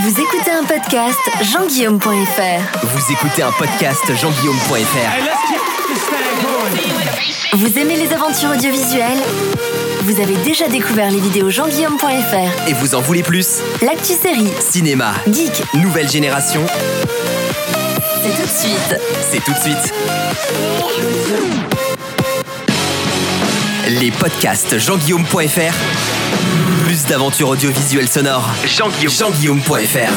Vous écoutez un podcast jean-guillaume.fr. Vous écoutez un podcast jean-guillaume.fr. Vous aimez les aventures audiovisuelles? Vous avez déjà découvert les vidéos jean-guillaume.fr. Et vous en voulez plus? L'actu série, Cinéma, geek, nouvelle génération, c'est tout de suite. c'est tout de suite. Les podcasts jean-guillaume.fr. Audiovisuelles sonores. Jean-Guillaume. Jean-guillaume.fr.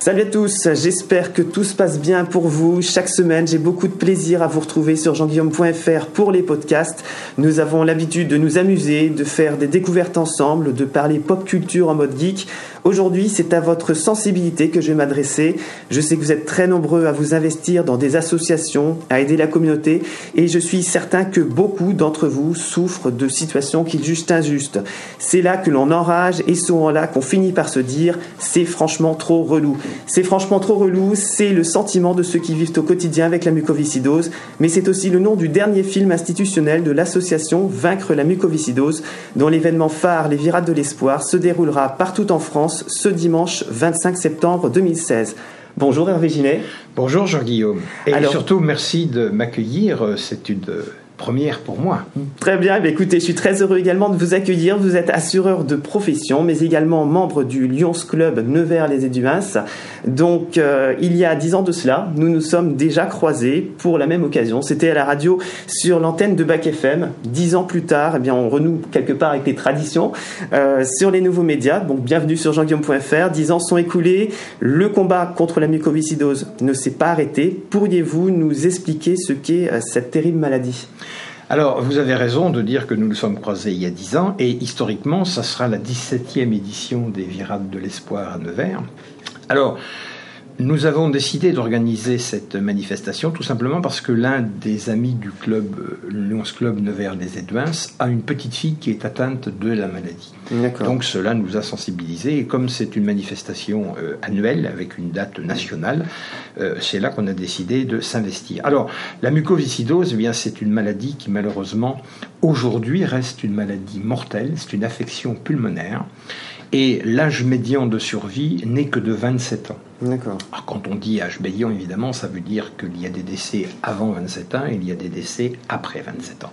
Salut à tous, j'espère que tout se passe bien pour vous. Chaque semaine, j'ai beaucoup de plaisir à vous retrouver sur jeanguillaume.fr pour les podcasts. Nous avons l'habitude de nous amuser, de faire des découvertes ensemble, de parler pop culture en mode geek. Aujourd'hui, c'est à votre sensibilité que je vais m'adresser. Je sais que vous êtes très nombreux à vous investir dans des associations, à aider la communauté, et je suis certain que beaucoup d'entre vous souffrent de situations qu'ils jugent injustes. C'est là que l'on enrage et souvent là qu'on finit par se dire c'est franchement trop relou. C'est franchement trop relou, c'est le sentiment de ceux qui vivent au quotidien avec la mucoviscidose, mais c'est aussi le nom du dernier film institutionnel de l'association Vaincre la mucoviscidose, dont l'événement phare, les Virades de l'Espoir, se déroulera partout en France ce dimanche 25 septembre 2016. Bonjour Hervé Ginet. Bonjour Jean-Guillaume. Et Alors- surtout, merci de m'accueillir. Euh, C'est une première pour moi. Très bien, eh bien, écoutez, je suis très heureux également de vous accueillir. Vous êtes assureur de profession, mais également membre du Lions Club Nevers-les-Éduins. Donc, euh, il y a dix ans de cela, nous nous sommes déjà croisés pour la même occasion. C'était à la radio sur l'antenne de Bac FM. Dix ans plus tard, eh bien, on renoue quelque part avec les traditions euh, sur les nouveaux médias. Donc, bienvenue sur jean-guillaume.fr. Dix ans sont écoulés. Le combat contre la mucoviscidose ne s'est pas arrêté. Pourriez-vous nous expliquer ce qu'est euh, cette terrible maladie? Alors, vous avez raison de dire que nous nous sommes croisés il y a 10 ans, et historiquement, ça sera la 17e édition des Virades de l'Espoir à Nevers. Alors, nous avons décidé d'organiser cette manifestation tout simplement parce que l'un des amis du club, euh, le Lions Club Nevers les Éduins, a une petite fille qui est atteinte de la maladie. Donc cela nous a sensibilisés et comme c'est une manifestation euh, annuelle avec une date nationale, euh, c'est là qu'on a décidé de s'investir. Alors la mucoviscidose, eh bien c'est une maladie qui malheureusement aujourd'hui reste une maladie mortelle, c'est une affection pulmonaire et l'âge médian de survie n'est que de 27 ans. D'accord. Alors, quand on dit âge médian, évidemment, ça veut dire qu'il y a des décès avant 27 ans et il y a des décès après 27 ans.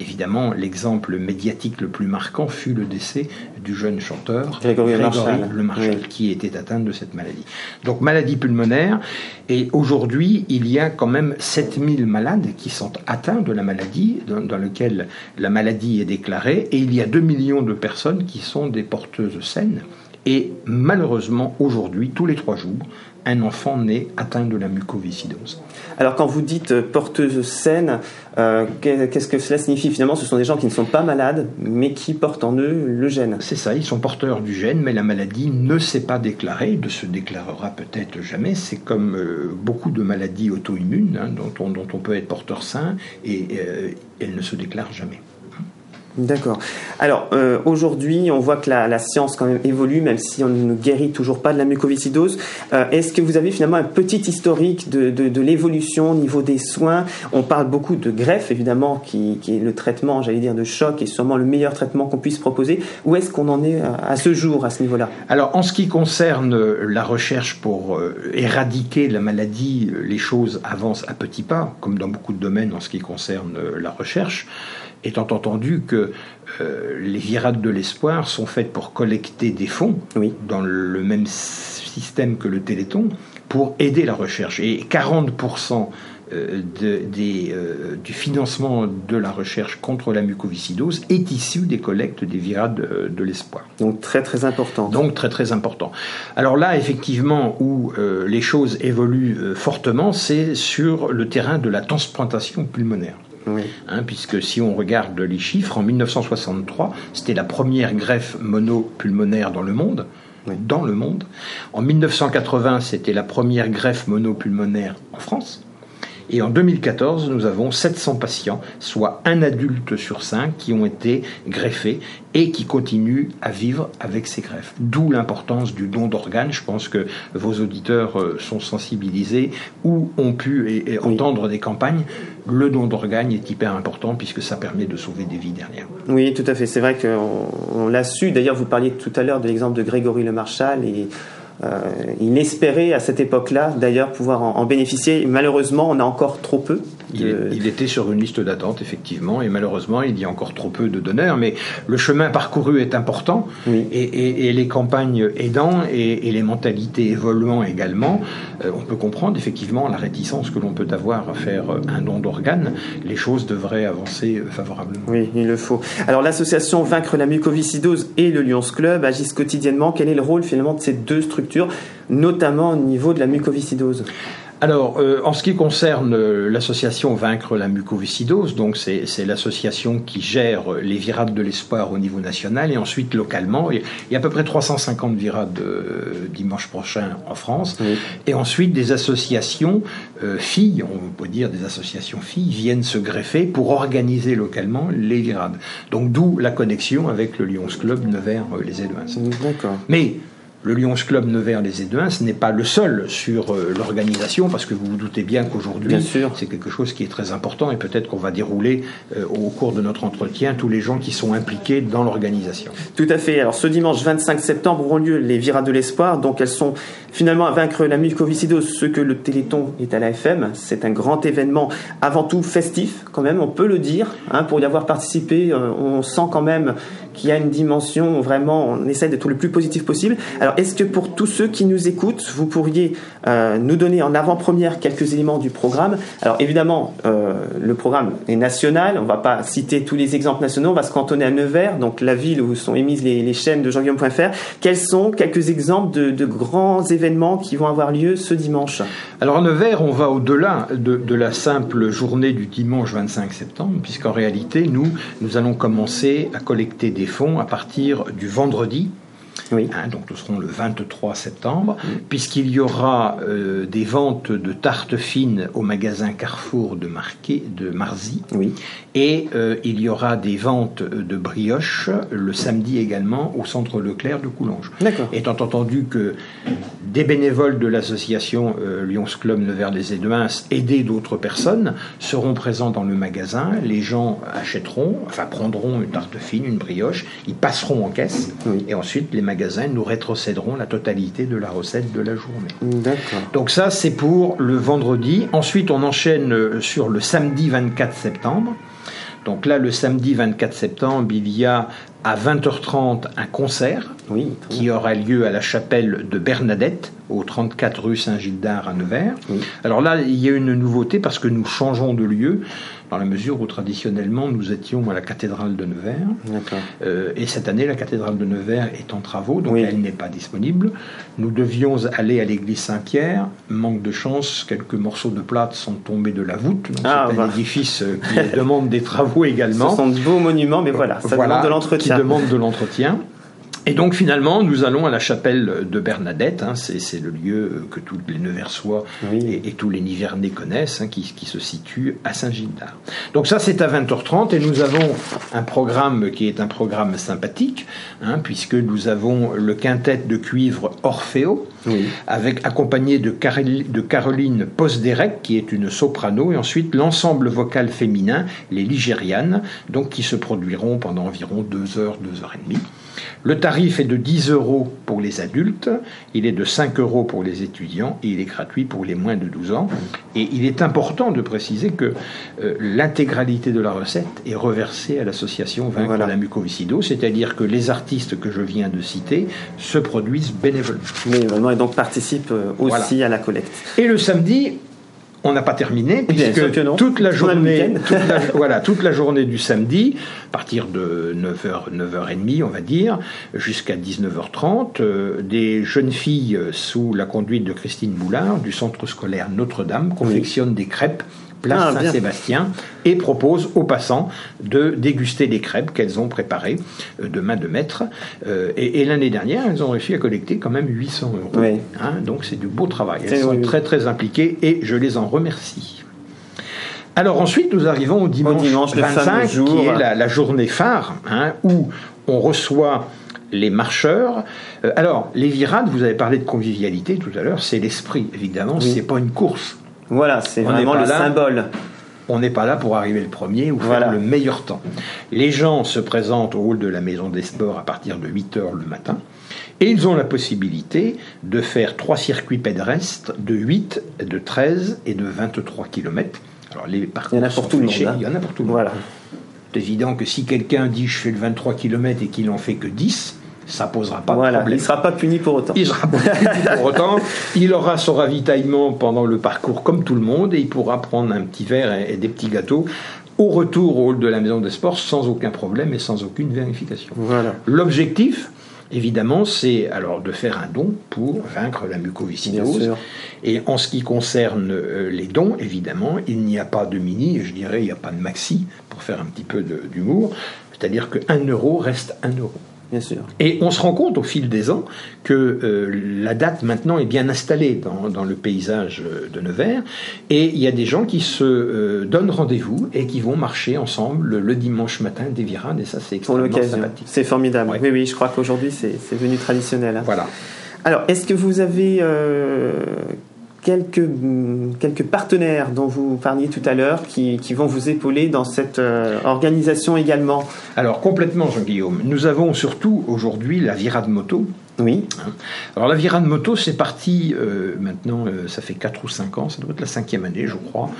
Évidemment, l'exemple médiatique le plus marquant fut le décès du jeune chanteur Grégory Le Marchal. Le Marchal, Oui. qui était atteint de cette maladie. Donc, maladie pulmonaire. Et aujourd'hui, il y a quand même 7000 malades qui sont atteints de la maladie, dans, dans lequel la maladie est déclarée, et il y a 2 millions de personnes qui sont des porteuses saines. Et malheureusement, aujourd'hui, tous les trois jours, un enfant naît atteint de la mucoviscidose. Alors quand vous dites euh, porteuse saine, euh, qu'est- qu'est-ce que cela signifie? Finalement Ce sont des gens qui ne sont pas malades, mais qui portent en eux le gène. C'est ça, ils sont porteurs du gène, mais la maladie ne s'est pas déclarée, ne se déclarera peut-être jamais. C'est comme euh, beaucoup de maladies auto-immunes hein, dont, on, dont on peut être porteur sain et euh, elles ne se déclarent jamais. D'accord. Alors euh, aujourd'hui, on voit que la, science quand même évolue, même si on ne guérit toujours pas de la mucoviscidose. Euh, Est-ce que vous avez finalement un petit historique de, de, l'évolution au niveau des soins? On parle beaucoup de greffe, évidemment, qui, qui est le traitement, j'allais dire, de choc et sûrement le meilleur traitement qu'on puisse proposer. Où est-ce qu'on en est à, ce jour, à ce niveau-là? Alors, en ce qui concerne euh, la recherche pour éradiquer la maladie, les choses avancent à petits pas, comme dans beaucoup de domaines en ce qui concerne la recherche, étant entendu que euh, les virades de l'espoir sont faites pour collecter des fonds Oui. dans le même système que le Téléthon pour aider la recherche. Et 40% euh, de- des, euh, du financement de la recherche contre la mucoviscidose est issu des collectes des virades euh, de l'espoir. Donc très très important. Donc très très important. Alors là, effectivement, où les choses évoluent fortement, c'est sur le terrain de la transplantation pulmonaire. Oui. Hein, puisque si on regarde les chiffres, en 1963, c'était la première greffe monopulmonaire dans le monde. Oui. Dans le monde. En 1980, c'était la première greffe monopulmonaire en France. Et en 2014, nous avons 700 patients, soit un adulte sur cinq, qui ont été greffés et qui continuent à vivre avec ces greffes. D'où l'importance du don d'organes. Je pense que vos auditeurs euh, sont sensibilisés ou ont pu entendre des campagnes. Le don d'organes est hyper important puisque ça permet de sauver des vies derrière. Oui, tout à fait. C'est vrai qu'on l'a su. D'ailleurs, vous parliez tout à l'heure de l'exemple de Grégory Le Marchal et il espérait à cette époque-là d'ailleurs pouvoir en, bénéficier. Malheureusement, on a encore trop peu. Il, était sur une liste d'attente, effectivement, et malheureusement, il y a encore trop peu de donneurs. Mais le chemin parcouru est important, et, les campagnes aidant et, les mentalités évoluant également, euh, on peut comprendre effectivement la réticence que l'on peut avoir à faire un don d'organes. Les choses devraient avancer favorablement. Oui, il le faut. Alors l'association Vaincre la mucoviscidose et le Lions Club agissent quotidiennement. Quel est le rôle finalement de ces deux structures notamment au niveau de la mucoviscidose? Alors, euh, en ce qui concerne euh, l'association Vaincre la mucoviscidose, donc c'est l'association qui gère les virades de l'espoir au niveau national et ensuite localement. Il y a à peu près 350 virades euh, dimanche prochain en France. Et ensuite, des associations filles, on peut dire des associations filles, viennent se greffer pour organiser localement les virades. Donc, d'où la connexion avec le Lions Club Nevers les Édouins. D'accord. Mais le Lions Club Nevers les Éduins, ce n'est pas le seul sur euh, l'organisation, parce que vous vous doutez bien qu'aujourd'hui, c'est quelque chose qui est très important et peut-être qu'on va dérouler euh, au cours de notre entretien tous les gens qui sont impliqués dans l'organisation. Tout à fait. Alors ce dimanche 25 septembre auront lieu les Virades de l'Espoir, donc elles sont finalement à vaincre la mucoviscidose, ce que le Téléthon est à la FM. C'est un grand événement, avant tout festif quand même, on peut le dire. Hein, pour y avoir participé, euh, on sent quand même qu'il y a une dimension vraiment, on essaie d'être le plus positif possible. Alors, est-ce que pour tous ceux qui nous écoutent, vous pourriez euh, nous donner en avant-première quelques éléments du programme? Alors, évidemment, euh, le programme est national. On ne va pas citer tous les exemples nationaux. On va se cantonner à Nevers, donc la ville où sont émises les, chaînes de jean-guillaume.fr. Quels sont quelques exemples de, grands événements qui vont avoir lieu ce dimanche? Alors, à Nevers, on va au-delà de, de la simple journée du dimanche 25 septembre, puisqu'en réalité, nous, nous allons commencer à collecter des fonds à partir du vendredi. Oui. Hein, donc nous serons le 23 septembre, puisqu'il y aura euh, des ventes de tartes fines au magasin Carrefour de, Marquet, de Marzy. Oui. Et euh, il y aura des ventes de brioches le samedi également au centre Leclerc de Coulanges. Étant entendu que des bénévoles de l'association euh, Lyons Club Nevers les Éduins, aidés d'autres personnes, seront présents dans le magasin. Les gens achèteront, enfin prendront une tarte fine, une brioche, ils passeront en caisse, et ensuite les magasins nous rétrocéderont la totalité de la recette de la journée. Donc ça, c'est pour le vendredi. Ensuite, on enchaîne euh, sur le samedi 24 septembre. Donc là, le samedi 24 septembre, il y a à 20h30 un concert qui aura lieu à la chapelle de Bernadette, au 34 rue Saint-Gildas à Nevers. Alors là, il y a une nouveauté parce que nous changeons de lieu dans la mesure où traditionnellement nous étions à la cathédrale de Nevers. Euh, et cette année, la cathédrale de Nevers est en travaux, donc elle n'est pas disponible. Nous devions aller à l'église Saint-Pierre. Manque de chance, quelques morceaux de plate sont tombés de la voûte. Ah, c'est un bah. édifice euh, qui demande des travaux également. Ce sont de beaux monuments, mais voilà, ça demande de l'entretien. Qui demande de l'entretien. Et donc finalement, nous allons à la chapelle de Bernadette, hein, c'est le lieu que tous les Neversois et, tous les Nivernais connaissent, hein, qui, se situe à Saint-Gildard. Donc ça, c'est à 20h30 et nous avons un programme qui est un programme sympathique, hein, puisque nous avons le quintet de cuivre Orfeo, avec accompagné de, de Caroline Posderek, qui est une soprano, et ensuite l'ensemble vocal féminin, les Ligérianes, donc qui se produiront pendant environ deux heures, deux heures et demie. Le tarif est de 10 euros pour les adultes, il est de 5 euros pour les étudiants et il est gratuit pour les moins de 12 ans. Et il est important de préciser que euh, l'intégralité de la recette est reversée à l'association Vaincre la mucoviscidose, c'est-à-dire que les artistes que je viens de citer se produisent bénévolement. et donc participent euh, aussi à la collecte. Et le samedi, on n'a pas terminé puisque toute la journée, voilà, toute la journée du samedi, à partir de 9h, 9h30, on va dire, jusqu'à 19h30, euh, des jeunes filles sous la conduite de Christine Boulard du centre scolaire Notre-Dame confectionnent des crêpes place ah, Saint-Sébastien, et propose aux passants de déguster les crêpes qu'elles ont préparées euh, de main de maître. Euh, et, l'année dernière, elles ont réussi à collecter quand même 800 euros. Hein, donc c'est du beau travail. Elles sont très très impliquées et je les en remercie. Alors ensuite, nous arrivons au dimanche, Au dimanche, le 25, fameux jour. qui est la, la journée phare, hein, où on reçoit les marcheurs. Euh, alors, les virades, vous avez parlé de convivialité tout à l'heure, c'est l'esprit, évidemment, Oui. c'est pas une course. Voilà, c'est vraiment le là. symbole. On n'est pas là pour arriver le premier ou faire Voilà. le meilleur temps. Les gens se présentent au hall de la Maison des Sports à partir de 8 heures le matin et ils ont la possibilité de faire trois circuits pédestres de 8, de 13 et de 23 km. Alors les parcours Il y en a pour tout le monde, hein. Il y en a pour tout le monde. Voilà. C'est évident que si quelqu'un dit je fais le 23 km et qu'il en fait que 10, ça posera pas de problème. il ne sera pas puni pour autant. Il sera pas puni pour autant. Il aura son ravitaillement pendant le parcours comme tout le monde et il pourra prendre un petit verre et, et des petits gâteaux au retour au hall de la maison des sports sans aucun problème et sans aucune vérification. Voilà. L'objectif, évidemment, c'est alors de faire un don pour vaincre la mucoviscidose. Et en ce qui concerne euh, les dons, évidemment, il n'y a pas de mini, je dirais, il n'y a pas de maxi, pour faire un petit peu d'humour. C'est-à-dire que 1 euro reste 1 euro. Bien sûr. Et on se rend compte au fil des ans que euh, la date maintenant est bien installée dans, dans le paysage euh, de Nevers. Et il y a des gens qui se euh, donnent rendez-vous et qui vont marcher ensemble le, le dimanche matin des virades. Et ça, c'est extrêmement sympathique. C'est formidable. Ouais. Oui, oui, je crois qu'aujourd'hui, c'est devenu traditionnel. hein. Voilà. Alors, est-ce que vous avez euh, quelques, hum, quelques partenaires dont vous parliez tout à l'heure qui, qui vont vous épauler dans cette euh, organisation également Alors, complètement, Jean-Guillaume. Nous avons surtout aujourd'hui la virade moto. Oui, Alors la virade moto, c'est parti euh, maintenant, euh, ça fait 4 ou 5 ans, ça doit être la cinquième année, je crois.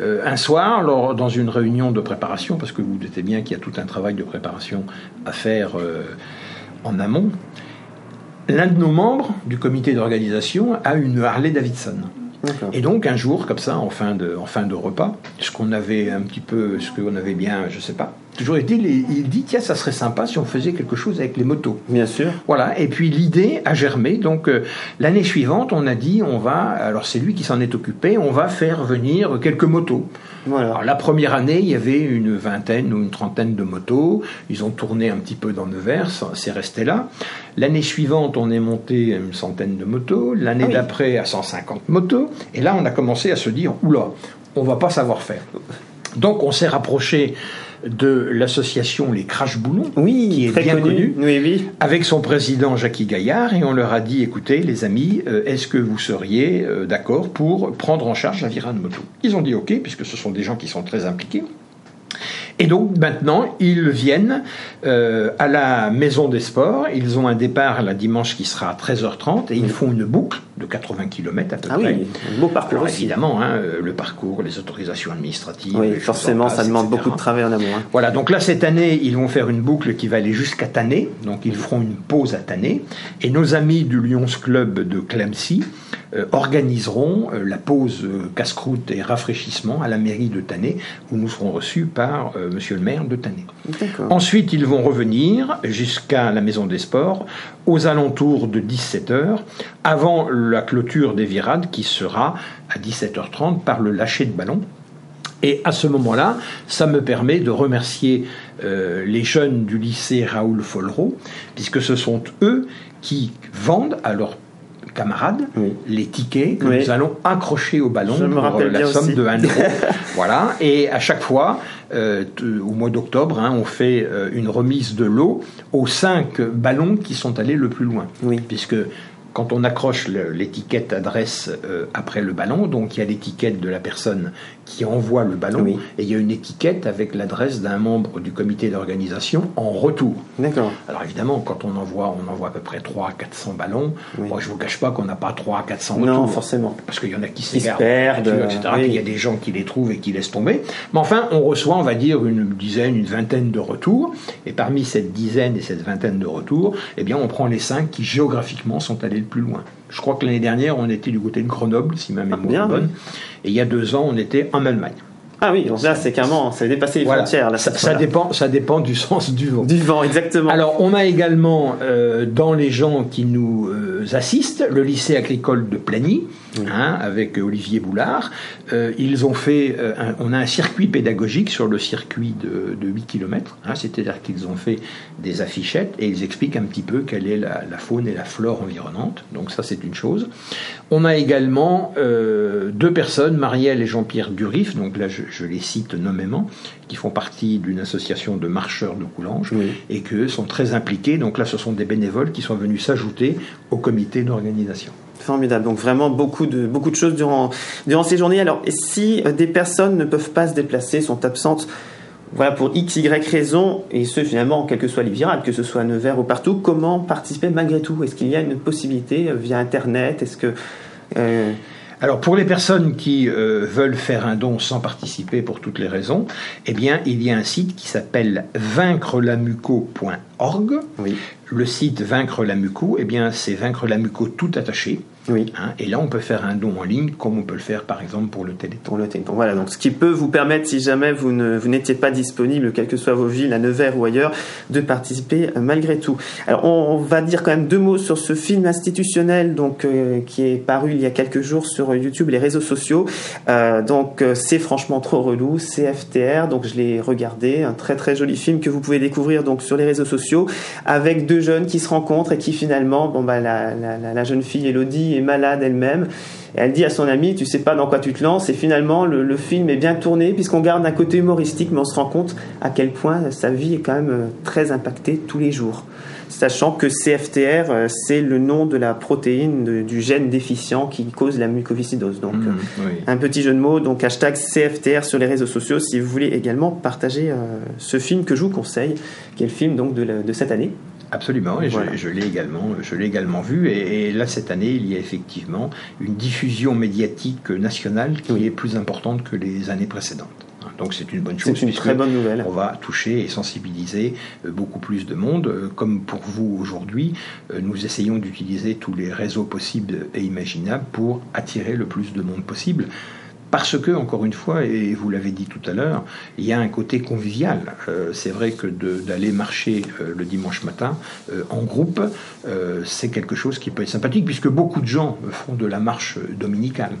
Un soir, lors, dans une réunion de préparation, parce que vous vous doutez bien qu'il y a tout un travail de préparation à faire en amont, l'un de nos membres du comité d'organisation a une Harley Davidson. Et donc un jour, comme ça, en fin de, en fin de repas, ce qu'on avait un petit peu, ce qu'on avait bien, je sais pas, toujours est-il, il, il dit tiens, ça serait sympa si on faisait quelque chose avec les motos. Bien sûr. Voilà, et puis l'idée a germé. Donc euh, l'année suivante, on a dit on va, alors c'est lui qui s'en est occupé, on va faire venir quelques motos. Voilà. Alors la première année, il y avait une vingtaine ou une trentaine de motos. Ils ont tourné un petit peu dans Nevers, c'est resté là. L'année suivante, on est monté à une centaine de motos. L'année Ah oui. d'après, à 150 motos. Et là, on a commencé à se dire oula, on va pas savoir faire. Donc on s'est rapproché de l'association Les Crash Boulons, Oui, qui est très bien connu. connue Oui, oui. avec son président Jackie Gaillard et on leur a dit écoutez les amis, euh, est-ce que vous seriez euh, d'accord pour prendre en charge la virade moto? Ils ont dit ok puisque ce sont des gens qui sont très impliqués. Et donc maintenant, ils viennent euh, à la Maison des Sports. Ils ont un départ la dimanche qui sera à 13h30 et ils font une boucle de 80 km à peu Ah près. oui, un beau parcours Alors aussi. évidemment, hein, euh, le parcours, les autorisations administratives. Oui, forcément, en ça demande etc. beaucoup de travail en amont. hein. Voilà, donc là, cette année, ils vont faire une boucle qui va aller jusqu'à Tanné. Donc, ils feront une pause à Tanné. Et nos amis du Lions Club de Clemcy euh, organiseront euh, la pause euh, casse-croûte et rafraîchissement à la mairie de Tanné, où nous serons reçus par euh, monsieur le maire de. D'accord. Ensuite, ils vont revenir jusqu'à la Maison des Sports aux alentours de 17h, avant la clôture des virades qui sera à 17h30 par le lâcher de ballon. Et à ce moment-là, ça me permet de remercier euh, les jeunes du lycée Raoul Follereau, puisque ce sont eux qui vendent à leurs camarades Oui. les tickets que Oui. nous allons accrocher au ballon Je me pour rappelle euh, la somme aussi. de 1 euro. voilà, et à chaque fois, euh, au mois d'octobre, hein, on fait euh, une remise de lot aux cinq ballons qui sont allés le plus loin. Oui. Puisque quand on accroche l'étiquette adresse euh, après le ballon, donc il y a l'étiquette de la personne qui envoie le ballon, Oui. et il y a une étiquette avec l'adresse d'un membre du comité d'organisation en retour. D'accord. Alors évidemment, quand on envoie, on envoie à peu près 3 à 400 ballons. Oui. Moi, je vous cache pas qu'on n'a pas 3 à 400 Non, retours. forcément. Parce qu'il y en a qui se s'égarent, perdent, etc. euh, oui. Puis il y a des gens qui les trouvent et qui laissent tomber. Mais enfin, on reçoit, on va dire, une dizaine, une vingtaine de retours. Et parmi cette dizaine et cette vingtaine de retours, eh bien, on prend les 5 qui géographiquement sont allés le plus loin. Je crois que l'année dernière, on était du côté de Grenoble, si ma mémoire bien, est bonne. Et il y a deux ans, on était en Allemagne. Ah oui, donc là, c'est carrément, ça a dépassé les Voilà. frontières. Là, ça, dépend, ça dépend du sens du vent. Du vent, exactement. Alors, on a également euh, dans les gens qui nous euh, assistent le lycée agricole de Plagny, hein, avec Olivier Boulard. Euh, ils ont fait, euh, un- on a un circuit pédagogique sur le circuit de, de 8 km, c'est-à-dire qu'ils ont fait des affichettes et ils expliquent un petit peu quelle est la, la faune et la flore environnante. Donc ça, c'est une chose. On a également euh, deux personnes, Marielle et Jean-Pierre Durif, donc là je, je les cite nommément, qui font partie d'une association de marcheurs de Coulanges Oui. et que sont très impliqués. Donc là, ce sont des bénévoles qui sont venus s'ajouter au comité d'organisation. Formidable. Donc vraiment beaucoup de beaucoup de choses durant durant ces journées. Alors si euh, des personnes ne peuvent pas se déplacer, sont absentes, voilà pour x y raison, et ce finalement quelles que soient les que ce soit à Nevers ou partout, comment participer malgré tout? Est-ce qu'il y a une possibilité euh, via internet? Est-ce que euh, Alors pour les personnes qui euh, veulent faire un don sans participer pour toutes les raisons, eh bien il y a un site qui s'appelle vaincrelamuco.org. oui Le site Vaincre la Muco, eh bien c'est Vaincre la Muco tout attaché. Oui hein, et là on peut faire un don en ligne comme on peut le faire par exemple pour le Téléthon. pour le Téléthon. Voilà, donc ce qui peut vous permettre, si jamais vous ne vous n'étiez pas disponible, quelles que soient vos villes, à Nevers ou ailleurs, de participer euh, malgré tout. Alors, on, on va dire quand même deux mots sur ce film institutionnel, donc euh, qui est paru il y a quelques jours sur YouTube, et les réseaux sociaux. Euh, donc, c'est franchement trop relou, c'est FTR. Donc, je l'ai regardé, un très très joli film que vous pouvez découvrir donc sur les réseaux sociaux, avec deux jeunes qui se rencontrent et qui finalement, bon bah la, la, la jeune fille Elodie est malade elle-même. Elle dit à son ami, tu sais pas dans quoi tu te lances. Et finalement, le, le film est bien tourné puisqu'on garde un côté humoristique, mais on se rend compte à quel point sa vie est quand même euh, très impactée tous les jours. Sachant que CFTR, euh, c'est le nom de la protéine de- du gène déficient qui cause la mucoviscidose. Donc, euh, oui. un petit jeu de mots, donc hashtag CFTR sur les réseaux sociaux si vous voulez également partager euh, ce film que je vous conseille, qui est le film donc de, la- de cette année. Absolument, et je- Voilà. je, l'ai également, je l'ai également vu. Et, et là, cette année, il y a effectivement une diffusion médiatique nationale qui Oui. est plus importante que les années précédentes. Donc c'est une bonne chose. C'est une puisque très bonne nouvelle. On va toucher et sensibiliser euh, beaucoup plus de monde. Euh, Comme pour vous aujourd'hui, euh, nous essayons d'utiliser tous les réseaux possibles et imaginables pour attirer le plus de monde possible. Parce que, encore une fois, et vous l'avez dit tout à l'heure, il y a un côté convivial. Euh, c'est vrai que d'aller marcher euh, le dimanche matin euh, en groupe, c'est quelque chose qui peut être sympathique, puisque beaucoup de gens font de la marche dominicale.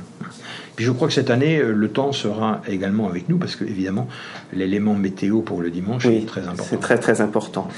Puis je crois que cette année, le temps sera également avec nous, parce que évidemment, l'élément météo pour le dimanche Oui, est très important. C'est très très important.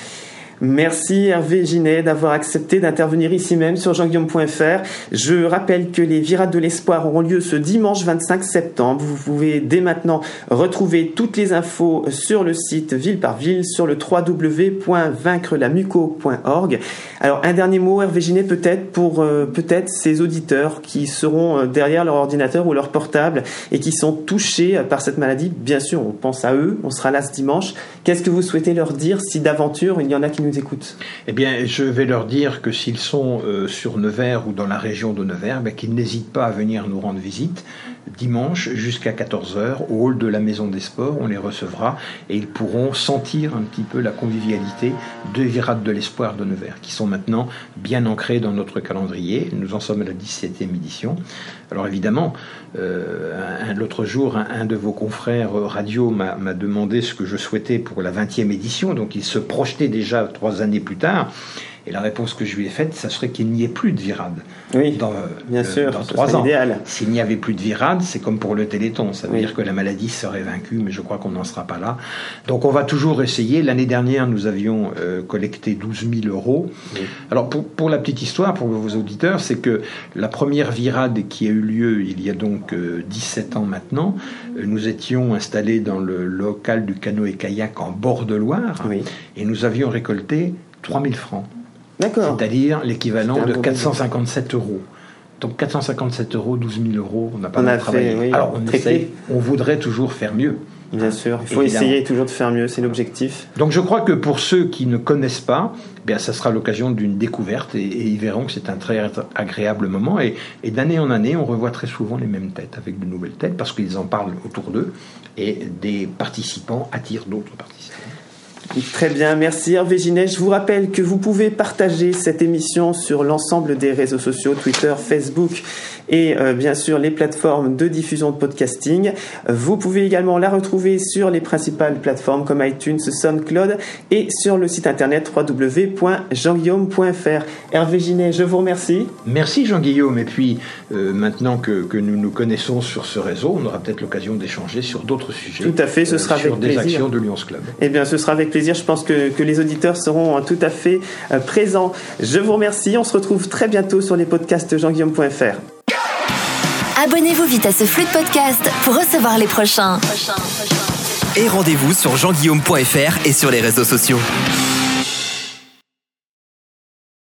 Merci Hervé Ginet d'avoir accepté d'intervenir ici même sur jeanguillaume.fr. Je rappelle que les Virades de l'Espoir auront lieu ce dimanche 25 septembre. Vous pouvez dès maintenant retrouver toutes les infos sur le site ville par ville sur le www.vaincrelamuco.org. Alors un dernier mot Hervé Ginet peut-être pour euh, peut-être ces auditeurs qui seront euh, derrière leur ordinateur ou leur portable et qui sont touchés par cette maladie. Bien sûr, on pense à eux, on sera là ce dimanche. Qu'est-ce que vous souhaitez leur dire si d'aventure il y en a qui nous écoutent Eh bien, je vais leur dire que s'ils sont euh, sur Nevers ou dans la région de Nevers, ben, qu'ils n'hésitent pas à venir nous rendre visite dimanche jusqu'à 14h au hall de la Maison des Sports. On les recevra et ils pourront sentir un petit peu la convivialité de Virades de l'Espoir de Nevers, qui sont maintenant bien ancrés dans notre calendrier. Nous en sommes à la 17e édition. Alors évidemment, euh, l'autre jour, un, un de vos confrères euh, radio m'a m'a demandé ce que je souhaitais pour la 20e édition, donc il se projetait déjà trois années plus tard. Et la réponse que je lui ai faite, ça serait qu'il n'y ait plus de virade Oui, dans, bien euh, sûr, dans trois ans. S'il n'y avait plus de virade, c'est comme pour le Téléthon. Ça veut Oui. dire que la maladie serait vaincue, mais je crois qu'on n'en sera pas là. Donc on va toujours essayer. L'année dernière, nous avions euh, collecté 12 000 euros. Oui. Alors pour, pour la petite histoire, pour vos auditeurs, c'est que la première virade qui a eu lieu il y a donc euh, 17 ans maintenant, euh, nous étions installés dans le local du canoë kayak en bord de Loire Oui. et nous avions récolté 3 000 francs D'accord. c'est-à-dire l'équivalent de bon 457 euros. Donc 457 euros, 12 000 euros, on n'a pas On a travaillé. fait, oui, Alors on essaye, on voudrait toujours faire mieux. Bien sûr. Il faut Évidemment. essayer toujours de faire mieux, c'est l'objectif. Donc je crois que pour ceux qui ne connaissent pas, eh bien ça sera l'occasion d'une découverte et, et ils verront que c'est un très agréable moment. Et, et d'année en année, on revoit très souvent les mêmes têtes avec de nouvelles têtes parce qu'ils en parlent autour d'eux et des participants attirent d'autres participants. Très bien, merci Hervé Ginet. Je vous rappelle que vous pouvez partager cette émission sur l'ensemble des réseaux sociaux, Twitter, Facebook et euh, bien sûr les plateformes de diffusion de podcasting. Vous pouvez également la retrouver sur les principales plateformes comme iTunes, SoundCloud et sur le site internet www.jeanguillaume.fr. Hervé Ginet, je vous remercie. Merci Jean-Guillaume. Et puis euh, maintenant que, que, nous nous connaissons sur ce réseau, on aura peut-être l'occasion d'échanger sur d'autres sujets. Tout à fait, ce sera sur avec des plaisir. actions de Lions Club. Eh bien, ce sera avec plaisir. Je pense que, que les auditeurs seront tout à fait euh, présents. Je vous remercie. On se retrouve très bientôt sur les podcasts jeanguillaume.fr. Abonnez-vous vite à ce flux de podcast pour recevoir les prochains. Et rendez-vous sur jeanguillaume.fr et sur les réseaux sociaux.